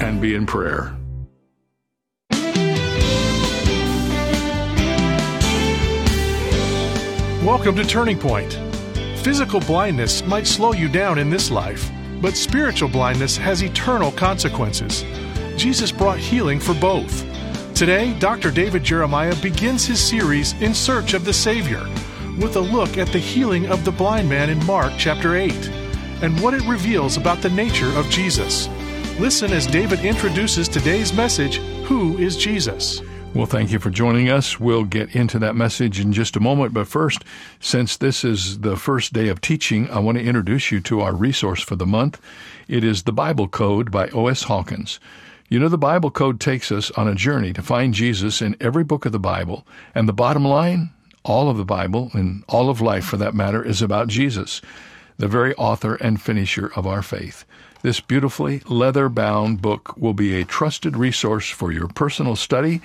and be in prayer. Welcome to Turning Point. Physical blindness might slow you down in this life, but spiritual blindness has eternal consequences. Jesus brought healing for both. Today, Dr. David Jeremiah begins his series In Search of the Savior with a look at the healing of the blind man in Mark chapter 8 and what it reveals about the nature of Jesus. Listen as David introduces today's message Who is Jesus? Well, thank you for joining us. We'll get into that message in just a moment. But first, since this is the first day of teaching, I want to introduce you to our resource for the month. It is the Bible Code by O.S. Hawkins. You know, the Bible Code takes us on a journey to find Jesus in every book of the Bible. And the bottom line, all of the Bible, and all of life for that matter, is about Jesus, the very author and finisher of our faith. This beautifully leather bound book will be a trusted resource for your personal study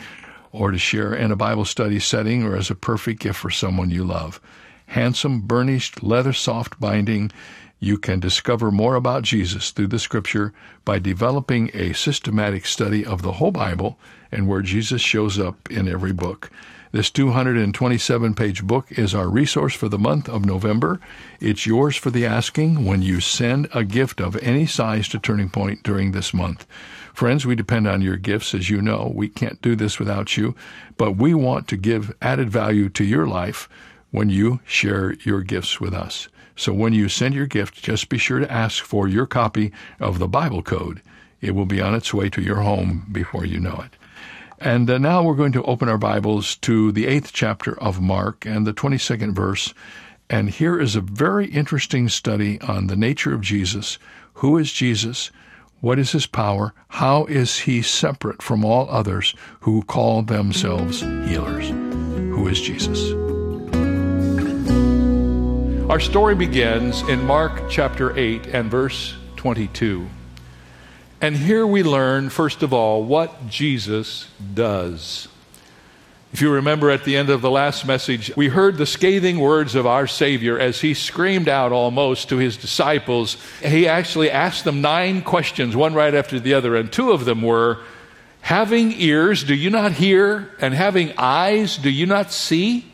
or to share in a Bible study setting or as a perfect gift for someone you love. Handsome, burnished, leather soft binding. You can discover more about Jesus through the scripture by developing a systematic study of the whole Bible and where Jesus shows up in every book. This 227 page book is our resource for the month of November. It's yours for the asking when you send a gift of any size to Turning Point during this month. Friends, we depend on your gifts, as you know. We can't do this without you, but we want to give added value to your life when you share your gifts with us. So when you send your gift, just be sure to ask for your copy of the Bible Code. It will be on its way to your home before you know it. And uh, now we're going to open our Bibles to the eighth chapter of Mark and the 22nd verse. And here is a very interesting study on the nature of Jesus. Who is Jesus? What is his power? How is he separate from all others who call themselves healers? Who is Jesus? Our story begins in Mark chapter 8 and verse 22. And here we learn, first of all, what Jesus does. If you remember at the end of the last message, we heard the scathing words of our Savior as he screamed out almost to his disciples. He actually asked them nine questions, one right after the other, and two of them were Having ears, do you not hear? And having eyes, do you not see?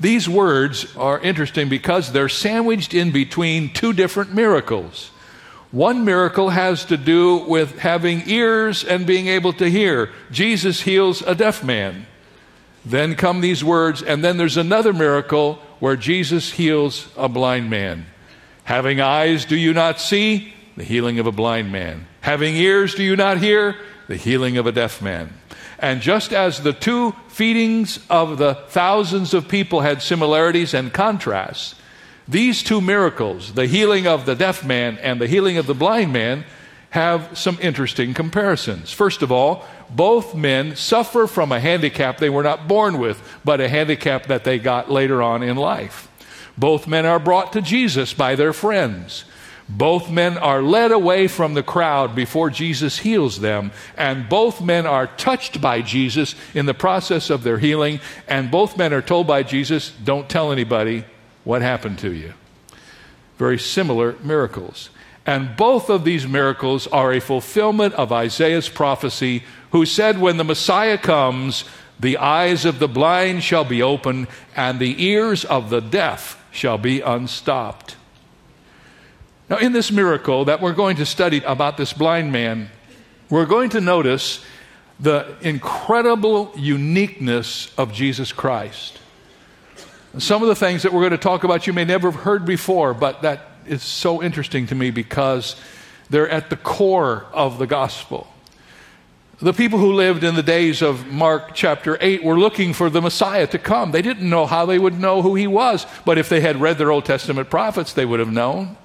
These words are interesting because they're sandwiched in between two different miracles. One miracle has to do with having ears and being able to hear. Jesus heals a deaf man. Then come these words, and then there's another miracle where Jesus heals a blind man. Having eyes, do you not see? The healing of a blind man. Having ears, do you not hear? The healing of a deaf man. And just as the two feedings of the thousands of people had similarities and contrasts, these two miracles, the healing of the deaf man and the healing of the blind man, have some interesting comparisons. First of all, both men suffer from a handicap they were not born with, but a handicap that they got later on in life. Both men are brought to Jesus by their friends. Both men are led away from the crowd before Jesus heals them, and both men are touched by Jesus in the process of their healing, and both men are told by Jesus, Don't tell anybody what happened to you. Very similar miracles. And both of these miracles are a fulfillment of Isaiah's prophecy, who said, When the Messiah comes, the eyes of the blind shall be opened, and the ears of the deaf shall be unstopped. Now, in this miracle that we're going to study about this blind man, we're going to notice the incredible uniqueness of Jesus Christ. Some of the things that we're going to talk about you may never have heard before, but that is so interesting to me because they're at the core of the gospel. The people who lived in the days of Mark chapter 8 were looking for the Messiah to come. They didn't know how they would know who he was, but if they had read their Old Testament prophets, they would have known.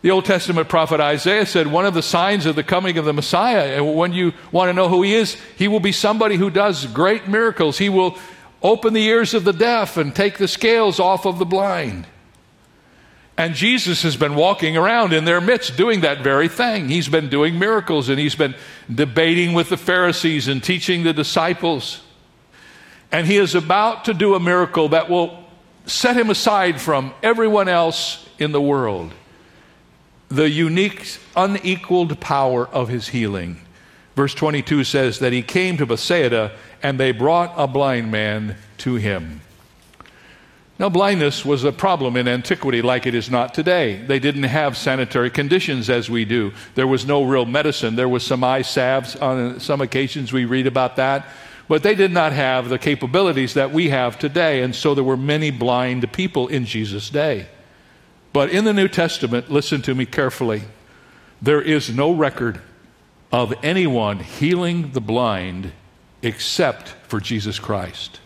The Old Testament prophet Isaiah said, One of the signs of the coming of the Messiah, and when you want to know who he is, he will be somebody who does great miracles. He will open the ears of the deaf and take the scales off of the blind. And Jesus has been walking around in their midst doing that very thing. He's been doing miracles and he's been debating with the Pharisees and teaching the disciples. And he is about to do a miracle that will set him aside from everyone else in the world. The unique, unequaled power of his healing. Verse 22 says that he came to Bethsaida and they brought a blind man to him. Now, blindness was a problem in antiquity like it is not today. They didn't have sanitary conditions as we do. There was no real medicine. There was some eye salves. On some occasions, we read about that. But they did not have the capabilities that we have today. And so there were many blind people in Jesus' day. But in the New Testament, listen to me carefully, there is no record of anyone healing the blind except for Jesus Christ.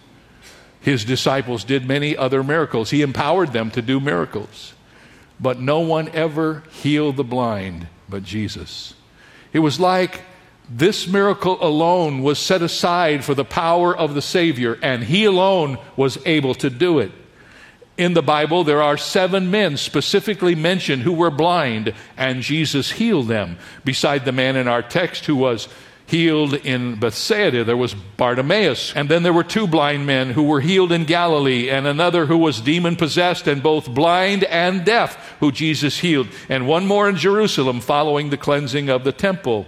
His disciples did many other miracles. He empowered them to do miracles. But no one ever healed the blind but Jesus. It was like this miracle alone was set aside for the power of the Savior, and He alone was able to do it. In the Bible, there are seven men specifically mentioned who were blind, and Jesus healed them, beside the man in our text who was healed in Bethsaida. There was Bartimaeus. And then there were two blind men who were healed in Galilee, and another who was demon possessed and both blind and deaf, who Jesus healed. And one more in Jerusalem following the cleansing of the temple.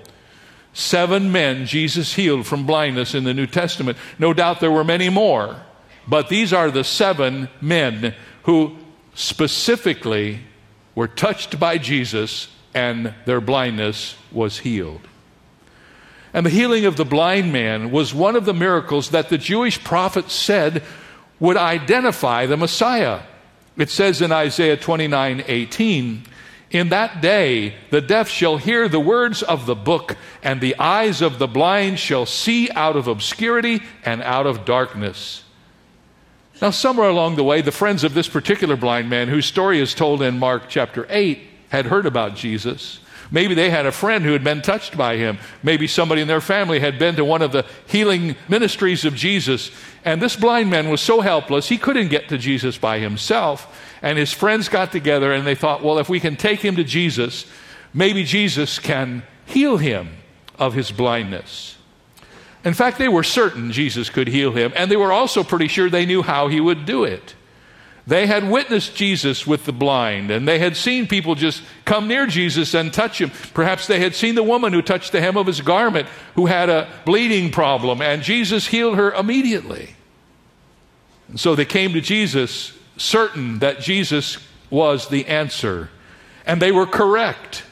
Seven men Jesus healed from blindness in the New Testament. No doubt there were many more, but these are the seven men who specifically were touched by Jesus and their blindness was healed. And the healing of the blind man was one of the miracles that the Jewish prophet said would identify the Messiah. It says in Isaiah 29 18, In that day the deaf shall hear the words of the book, and the eyes of the blind shall see out of obscurity and out of darkness. Now, somewhere along the way, the friends of this particular blind man, whose story is told in Mark chapter 8, had heard about Jesus. Maybe they had a friend who had been touched by him. Maybe somebody in their family had been to one of the healing ministries of Jesus. And this blind man was so helpless, he couldn't get to Jesus by himself. And his friends got together and they thought, well, if we can take him to Jesus, maybe Jesus can heal him of his blindness. In fact, they were certain Jesus could heal him, and they were also pretty sure they knew how he would do it. They had witnessed Jesus with the blind, and they had seen people just come near Jesus and touch him. Perhaps they had seen the woman who touched the hem of his garment who had a bleeding problem, and Jesus healed her immediately. And so they came to Jesus certain that Jesus was the answer. And they were correct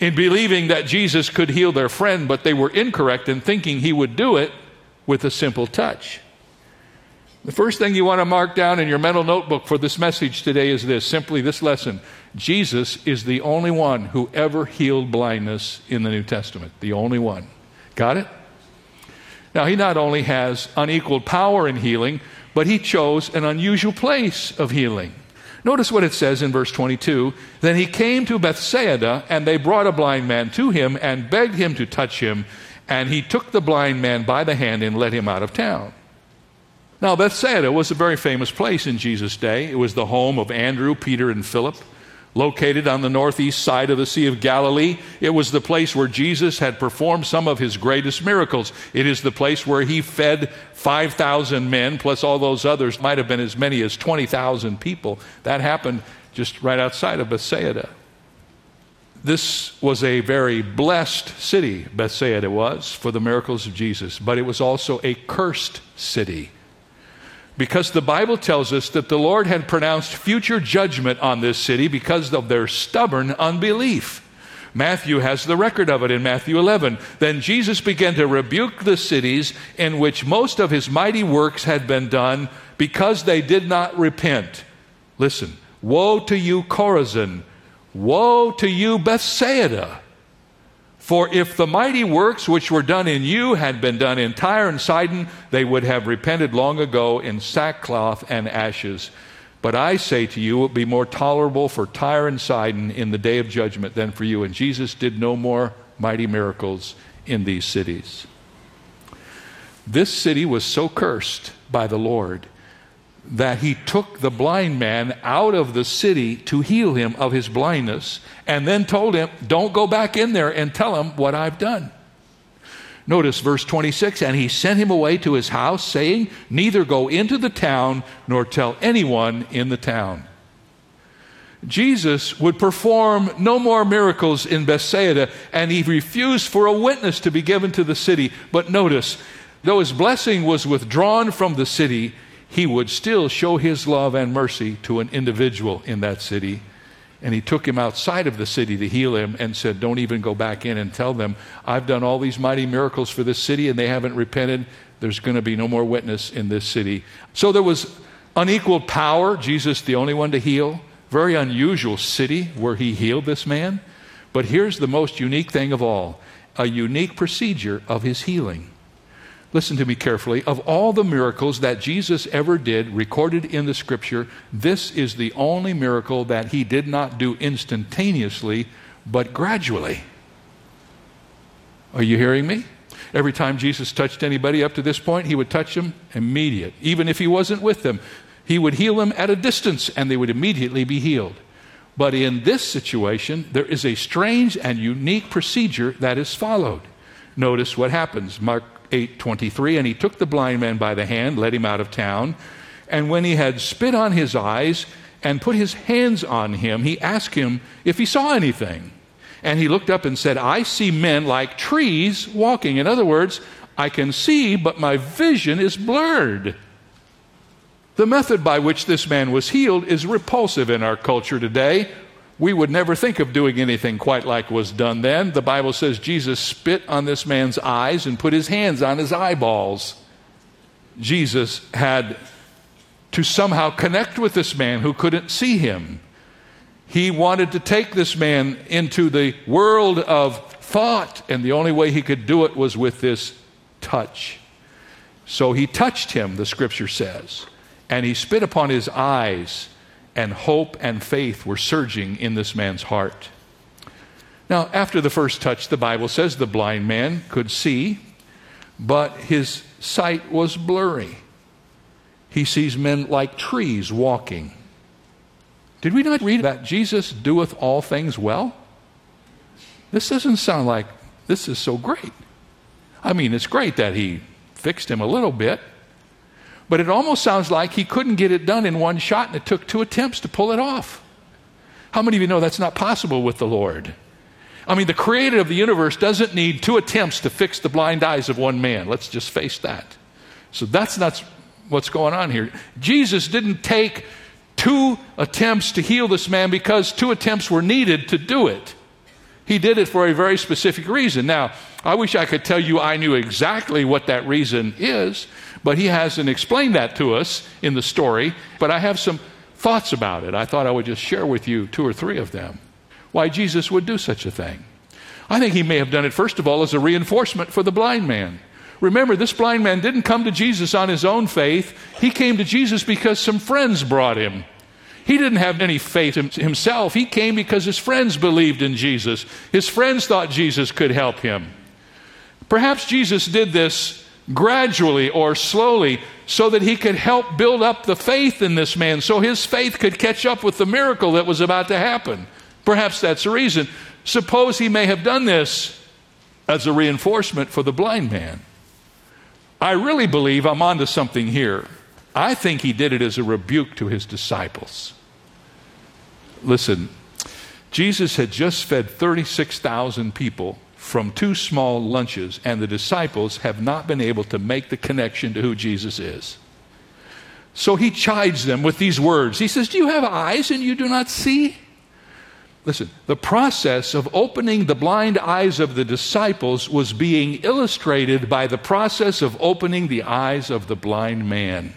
in believing that Jesus could heal their friend, but they were incorrect in thinking he would do it with a simple touch. The first thing you want to mark down in your mental notebook for this message today is this simply this lesson Jesus is the only one who ever healed blindness in the New Testament. The only one. Got it? Now, he not only has unequaled power in healing, but he chose an unusual place of healing. Notice what it says in verse 22 Then he came to Bethsaida, and they brought a blind man to him and begged him to touch him. And he took the blind man by the hand and led him out of town. Now, Bethsaida was a very famous place in Jesus' day. It was the home of Andrew, Peter, and Philip. Located on the northeast side of the Sea of Galilee, it was the place where Jesus had performed some of his greatest miracles. It is the place where he fed 5,000 men, plus all those others, might have been as many as 20,000 people. That happened just right outside of Bethsaida. This was a very blessed city, Bethsaida was, for the miracles of Jesus, but it was also a cursed city because the Bible tells us that the Lord had pronounced future judgment on this city because of their stubborn unbelief. Matthew has the record of it in Matthew 11. Then Jesus began to rebuke the cities in which most of his mighty works had been done because they did not repent. Listen, woe to you, Chorazin! Woe to you, Bethsaida! For if the mighty works which were done in you had been done in Tyre and Sidon, they would have repented long ago in sackcloth and ashes. But I say to you, it will be more tolerable for Tyre and Sidon in the day of judgment than for you. And Jesus did no more mighty miracles in these cities. This city was so cursed by the Lord that he took the blind man out of the city to heal him of his blindness and then told him, Don't go back in there and tell him what I've done. Notice verse 26 and he sent him away to his house, saying, Neither go into the town nor tell anyone in the town. Jesus would perform no more miracles in Bethsaida, and he refused for a witness to be given to the city. But notice, though his blessing was withdrawn from the city, he would still show his love and mercy to an individual in that city. And he took him outside of the city to heal him and said, Don't even go back in and tell them, I've done all these mighty miracles for this city and they haven't repented. There's going to be no more witness in this city. So there was unequaled power, Jesus the only one to heal. Very unusual city where he healed this man. But here's the most unique thing of all a unique procedure of his healing listen to me carefully, of all the miracles that Jesus ever did recorded in the scripture, this is the only miracle that he did not do instantaneously, but gradually. Are you hearing me? Every time Jesus touched anybody up to this point, he would touch them immediate. Even if he wasn't with them, he would heal them at a distance and they would immediately be healed. But in this situation, there is a strange and unique procedure that is followed. Notice what happens. Mark 8:23 and he took the blind man by the hand led him out of town. And when he had spit on his eyes and put his hands on him he asked him if he saw anything. And he looked up and said I see men like trees walking. In other words I can see but my vision is blurred. The method by which this man was healed is repulsive in our culture today we would never think of doing anything quite like was done then. The Bible says Jesus spit on this man's eyes and put his hands on his eyeballs. Jesus had to somehow connect with this man who couldn't see him. He wanted to take this man into the world of thought, and the only way he could do it was with this touch. So he touched him, the scripture says, and he spit upon his eyes and hope and faith were surging in this man's heart. Now, after the first touch, the Bible says the blind man could see, but his sight was blurry. He sees men like trees walking. Did we not read that Jesus doeth all things well? This doesn't sound like this is so great. I mean, it's great that he fixed him a little bit, but it almost sounds like he couldn't get it done in one shot and it took two attempts to pull it off. How many of you know that's not possible with the Lord? I mean, the creator of the universe doesn't need two attempts to fix the blind eyes of one man. Let's just face that. So that's not what's going on here. Jesus didn't take two attempts to heal this man because two attempts were needed to do it. He did it for a very specific reason. Now, I wish I could tell you I knew exactly what that reason is, but he hasn't explained that to us in the story. But I have some thoughts about it. I thought I would just share with you two or three of them. Why Jesus would do such a thing. I think he may have done it, first of all, as a reinforcement for the blind man. Remember, this blind man didn't come to Jesus on his own faith. He came to Jesus because some friends brought him. He didn't have any faith himself. He came because his friends believed in Jesus. His friends thought Jesus could help him. Perhaps Jesus did this gradually or slowly so that he could help build up the faith in this man so his faith could catch up with the miracle that was about to happen. Perhaps that's the reason. Suppose he may have done this as a reinforcement for the blind man. I really believe I'm onto something here. I think he did it as a rebuke to his disciples. Listen, Jesus had just fed 36,000 people from two small lunches, and the disciples have not been able to make the connection to who Jesus is. So he chides them with these words. He says, Do you have eyes and you do not see? listen, the process of opening the blind eyes of the disciples was being illustrated by the process of opening the eyes of the blind man.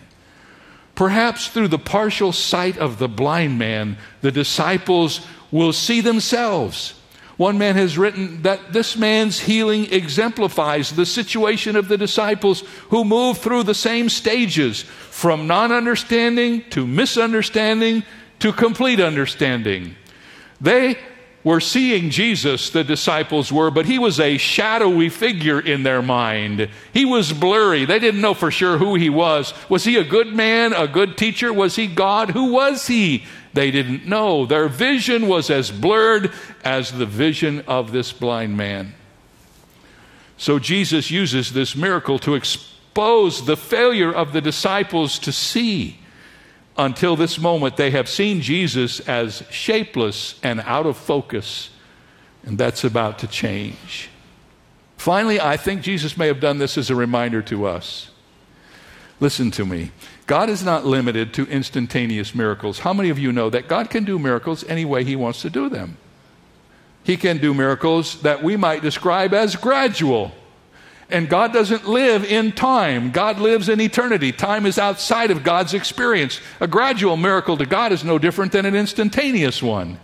Perhaps through the partial sight of the blind man, the disciples will see themselves. One man has written that this man's healing exemplifies the situation of the disciples who moved through the same stages from non understanding to misunderstanding to complete understanding. They were seeing Jesus, the disciples were, but he was a shadowy figure in their mind. He was blurry. They didn't know for sure who he was. Was he a good man, a good teacher? Was he God? Who was he? They didn't know. Their vision was as blurred as the vision of this blind man. So Jesus uses this miracle to expose the failure of the disciples to see until this moment, they have seen Jesus as shapeless and out of focus, and that's about to change. Finally, I think Jesus may have done this as a reminder to us. Listen to me. God is not limited to instantaneous miracles. How many of you know that God can do miracles any way He wants to do them? He can do miracles that we might describe as gradual. And God doesn't live in time. God lives in eternity. Time is outside of God's experience. A gradual miracle to God is no different than an instantaneous one.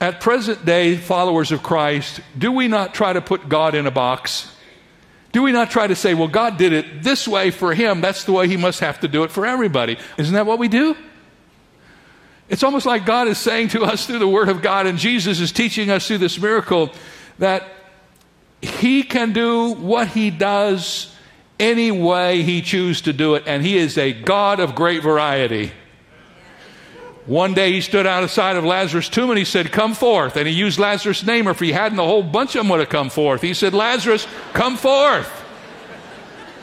At present day, followers of Christ, do we not try to put God in a box? Do we not try to say, well, God did it this way for him, that's the way he must have to do it for everybody? Isn't that what we do? It's almost like God is saying to us through the Word of God, and Jesus is teaching us through this miracle that he can do what he does any way he chooses to do it, and he is a God of great variety. One day he stood outside of Lazarus' tomb and he said, Come forth. And he used Lazarus' name, or if he hadn't, a whole bunch of them would have come forth. He said, Lazarus, come forth.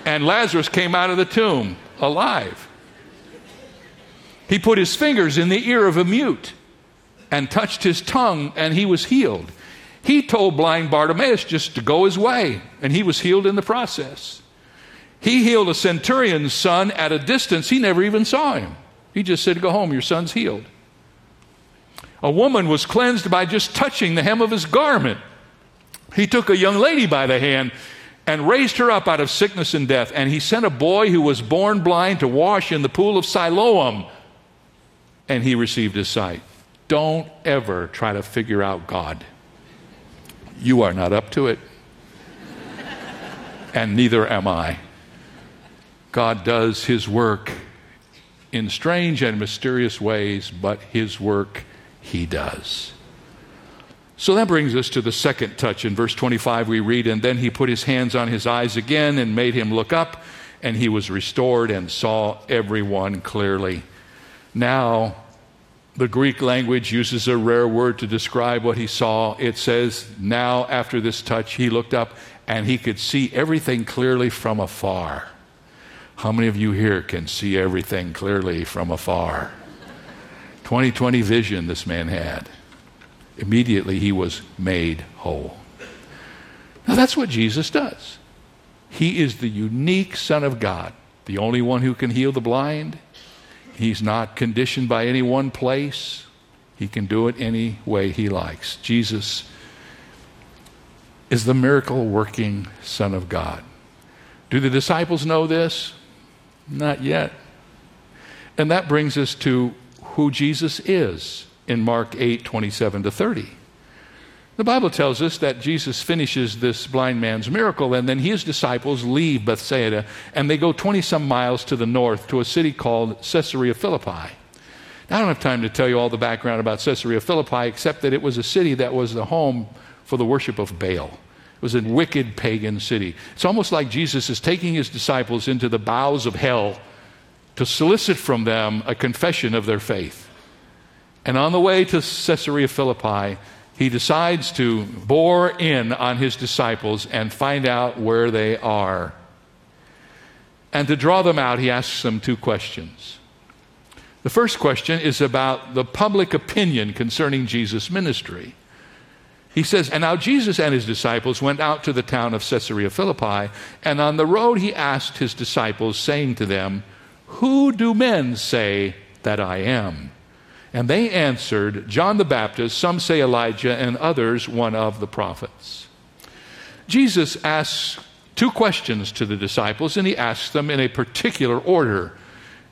And Lazarus came out of the tomb alive. He put his fingers in the ear of a mute and touched his tongue, and he was healed. He told blind Bartimaeus just to go his way, and he was healed in the process. He healed a centurion's son at a distance. He never even saw him. He just said, Go home, your son's healed. A woman was cleansed by just touching the hem of his garment. He took a young lady by the hand and raised her up out of sickness and death. And he sent a boy who was born blind to wash in the pool of Siloam, and he received his sight. Don't ever try to figure out God. You are not up to it, and neither am I. God does his work in strange and mysterious ways, but his work he does. So that brings us to the second touch. In verse 25, we read, And then he put his hands on his eyes again and made him look up, and he was restored and saw everyone clearly. Now, the Greek language uses a rare word to describe what he saw. It says, Now, after this touch, he looked up and he could see everything clearly from afar. How many of you here can see everything clearly from afar? 2020 vision this man had. Immediately he was made whole. Now that's what Jesus does. He is the unique Son of God, the only one who can heal the blind, He's not conditioned by any one place. He can do it any way he likes. Jesus is the miracle working Son of God. Do the disciples know this? Not yet. And that brings us to who Jesus is in Mark 8 27 to 30. The Bible tells us that Jesus finishes this blind man's miracle, and then his disciples leave Bethsaida and they go 20 some miles to the north to a city called Caesarea Philippi. Now, I don't have time to tell you all the background about Caesarea Philippi, except that it was a city that was the home for the worship of Baal. It was a wicked pagan city. It's almost like Jesus is taking his disciples into the bowels of hell to solicit from them a confession of their faith. And on the way to Caesarea Philippi, he decides to bore in on his disciples and find out where they are. And to draw them out, he asks them two questions. The first question is about the public opinion concerning Jesus' ministry. He says, And now Jesus and his disciples went out to the town of Caesarea Philippi, and on the road he asked his disciples, saying to them, Who do men say that I am? And they answered, John the Baptist, some say Elijah, and others one of the prophets. Jesus asks two questions to the disciples, and he asks them in a particular order.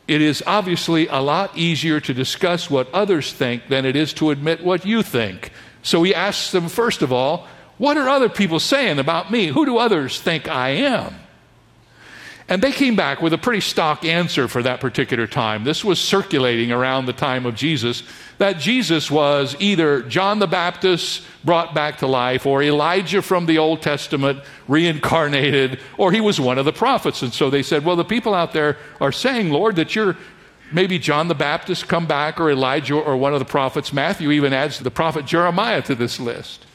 It is obviously a lot easier to discuss what others think than it is to admit what you think. So he asks them, first of all, What are other people saying about me? Who do others think I am? And they came back with a pretty stock answer for that particular time. This was circulating around the time of Jesus that Jesus was either John the Baptist brought back to life, or Elijah from the Old Testament reincarnated, or he was one of the prophets. And so they said, Well, the people out there are saying, Lord, that you're maybe John the Baptist come back, or Elijah, or one of the prophets. Matthew even adds the prophet Jeremiah to this list.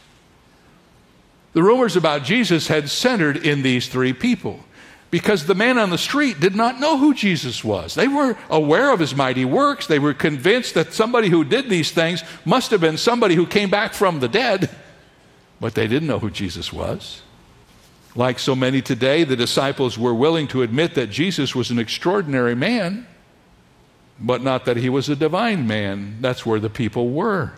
The rumors about Jesus had centered in these three people because the man on the street did not know who Jesus was. They were aware of his mighty works. They were convinced that somebody who did these things must have been somebody who came back from the dead, but they didn't know who Jesus was. Like so many today, the disciples were willing to admit that Jesus was an extraordinary man, but not that he was a divine man. That's where the people were.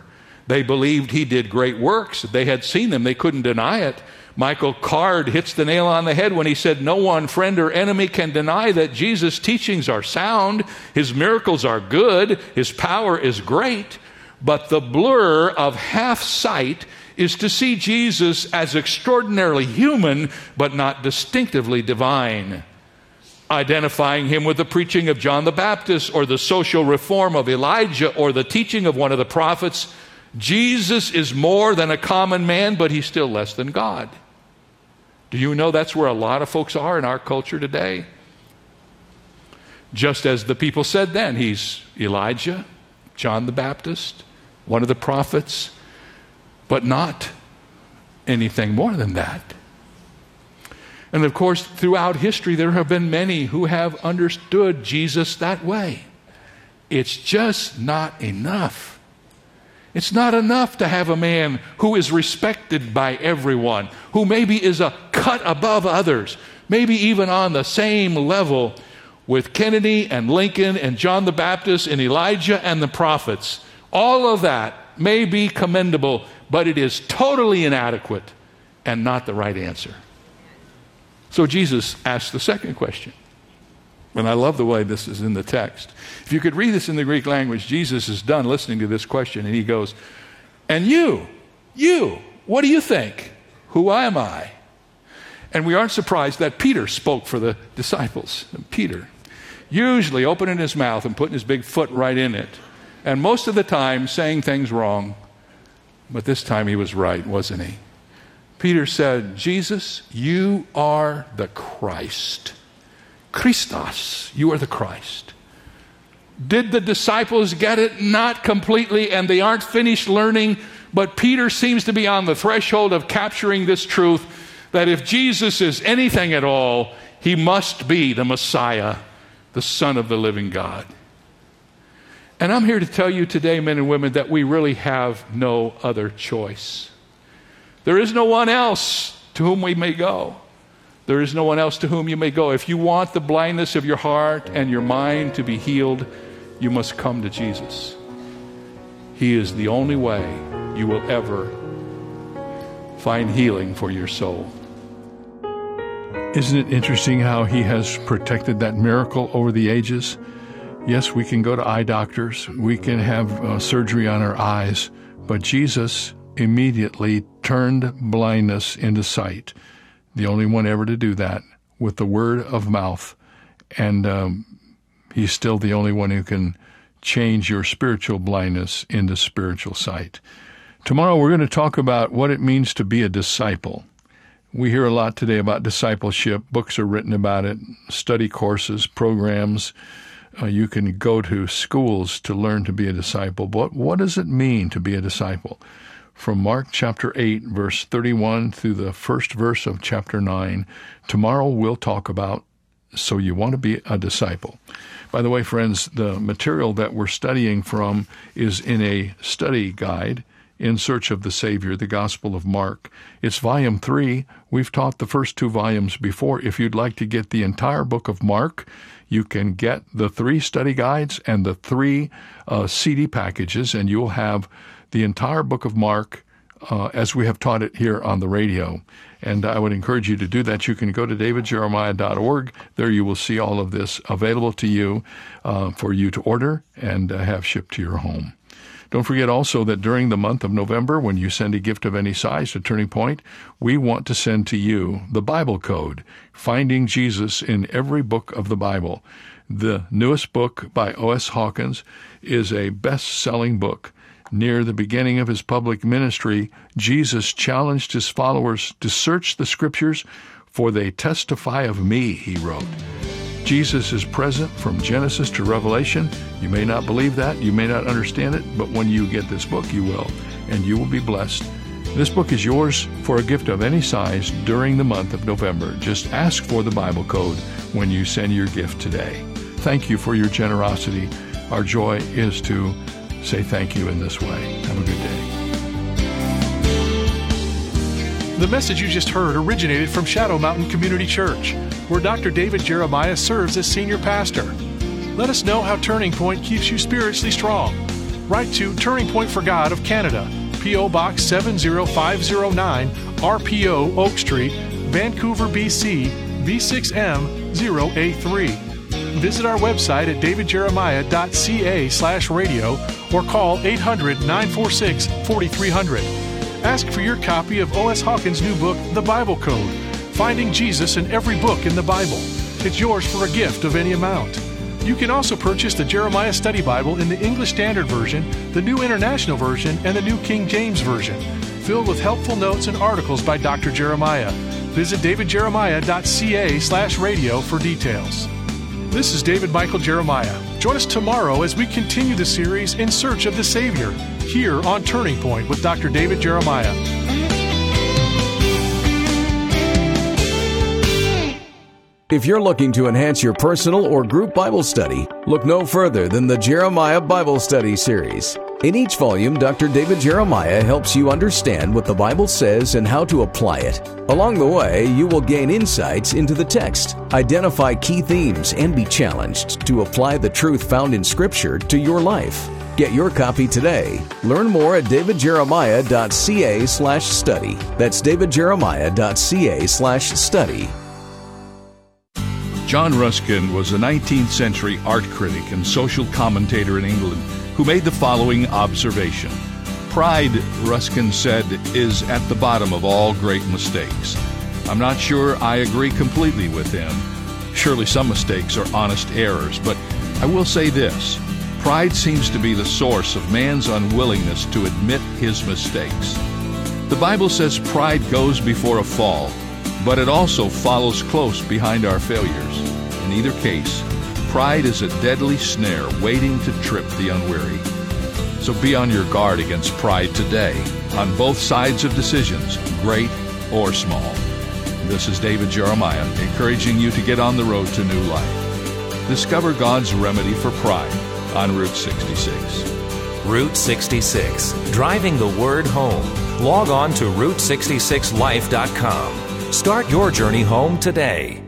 They believed he did great works. They had seen them, they couldn't deny it. Michael Card hits the nail on the head when he said, No one, friend or enemy, can deny that Jesus' teachings are sound, his miracles are good, his power is great, but the blur of half sight is to see Jesus as extraordinarily human, but not distinctively divine. Identifying him with the preaching of John the Baptist, or the social reform of Elijah, or the teaching of one of the prophets, Jesus is more than a common man, but he's still less than God. Do you know that's where a lot of folks are in our culture today? Just as the people said then, he's Elijah, John the Baptist, one of the prophets, but not anything more than that. And of course, throughout history, there have been many who have understood Jesus that way. It's just not enough. It's not enough to have a man who is respected by everyone, who maybe is a cut above others, maybe even on the same level with Kennedy and Lincoln and John the Baptist and Elijah and the prophets. All of that may be commendable, but it is totally inadequate and not the right answer. So Jesus asked the second question and I love the way this is in the text. If you could read this in the Greek language, Jesus is done listening to this question and he goes, And you, you, what do you think? Who am I? And we aren't surprised that Peter spoke for the disciples. Peter, usually opening his mouth and putting his big foot right in it, and most of the time saying things wrong. But this time he was right, wasn't he? Peter said, Jesus, you are the Christ Christos, you are the Christ. Did the disciples get it? Not completely, and they aren't finished learning, but Peter seems to be on the threshold of capturing this truth that if Jesus is anything at all, he must be the Messiah, the Son of the living God. And I'm here to tell you today, men and women, that we really have no other choice. There is no one else to whom we may go. There is no one else to whom you may go. If you want the blindness of your heart and your mind to be healed, you must come to Jesus. He is the only way you will ever find healing for your soul. Isn't it interesting how he has protected that miracle over the ages? Yes, we can go to eye doctors, we can have uh, surgery on our eyes, but Jesus immediately turned blindness into sight the only one ever to do that with the word of mouth. And um, he's still the only one who can change your spiritual blindness into spiritual sight. Tomorrow we're going to talk about what it means to be a disciple. We hear a lot today about discipleship. Books are written about it, study courses, programs. Uh, you can go to schools to learn to be a disciple. But what does it mean to be a disciple? From Mark chapter 8, verse 31 through the first verse of chapter 9. Tomorrow we'll talk about So You Want to Be a Disciple. By the way, friends, the material that we're studying from is in a study guide. In Search of the Savior, the Gospel of Mark. It's volume three. We've taught the first two volumes before. If you'd like to get the entire book of Mark, you can get the three study guides and the three uh, CD packages, and you'll have the entire book of Mark uh, as we have taught it here on the radio. And I would encourage you to do that. You can go to davidjeremiah.org. There you will see all of this available to you uh, for you to order and uh, have shipped to your home. Don't forget also that during the month of November, when you send a gift of any size to Turning Point, we want to send to you the Bible Code, Finding Jesus in Every Book of the Bible. The newest book by O.S. Hawkins is a best selling book. Near the beginning of his public ministry, Jesus challenged his followers to search the scriptures, for they testify of me, he wrote. Jesus is present from Genesis to Revelation. You may not believe that, you may not understand it, but when you get this book, you will, and you will be blessed. This book is yours for a gift of any size during the month of November. Just ask for the Bible code when you send your gift today. Thank you for your generosity. Our joy is to say thank you in this way. Have a good day. The message you just heard originated from Shadow Mountain Community Church, where Dr. David Jeremiah serves as senior pastor. Let us know how Turning Point keeps you spiritually strong. Write to Turning Point for God of Canada, P.O. Box 70509, RPO Oak Street, Vancouver, BC, V6M 0A3. Visit our website at davidjeremiah.ca slash radio or call 800 946 4300. Ask for your copy of O.S. Hawkins' new book, The Bible Code Finding Jesus in Every Book in the Bible. It's yours for a gift of any amount. You can also purchase the Jeremiah Study Bible in the English Standard Version, the New International Version, and the New King James Version, filled with helpful notes and articles by Dr. Jeremiah. Visit davidjeremiah.ca slash radio for details. This is David Michael Jeremiah. Join us tomorrow as we continue the series In Search of the Savior here on Turning Point with Dr. David Jeremiah. If you're looking to enhance your personal or group Bible study, look no further than the Jeremiah Bible Study Series. In each volume, Dr. David Jeremiah helps you understand what the Bible says and how to apply it. Along the way, you will gain insights into the text, identify key themes, and be challenged to apply the truth found in Scripture to your life. Get your copy today. Learn more at davidjeremiah.ca slash study. That's davidjeremiah.ca slash study. John Ruskin was a 19th century art critic and social commentator in England who made the following observation. Pride, Ruskin said, is at the bottom of all great mistakes. I'm not sure I agree completely with him. Surely some mistakes are honest errors, but I will say this pride seems to be the source of man's unwillingness to admit his mistakes. The Bible says pride goes before a fall, but it also follows close behind our failures. In either case, pride is a deadly snare waiting to trip the unwary. So be on your guard against pride today, on both sides of decisions, great or small. This is David Jeremiah, encouraging you to get on the road to new life. Discover God's remedy for pride on Route 66. Route 66, driving the word home. Log on to Route66Life.com. Start your journey home today.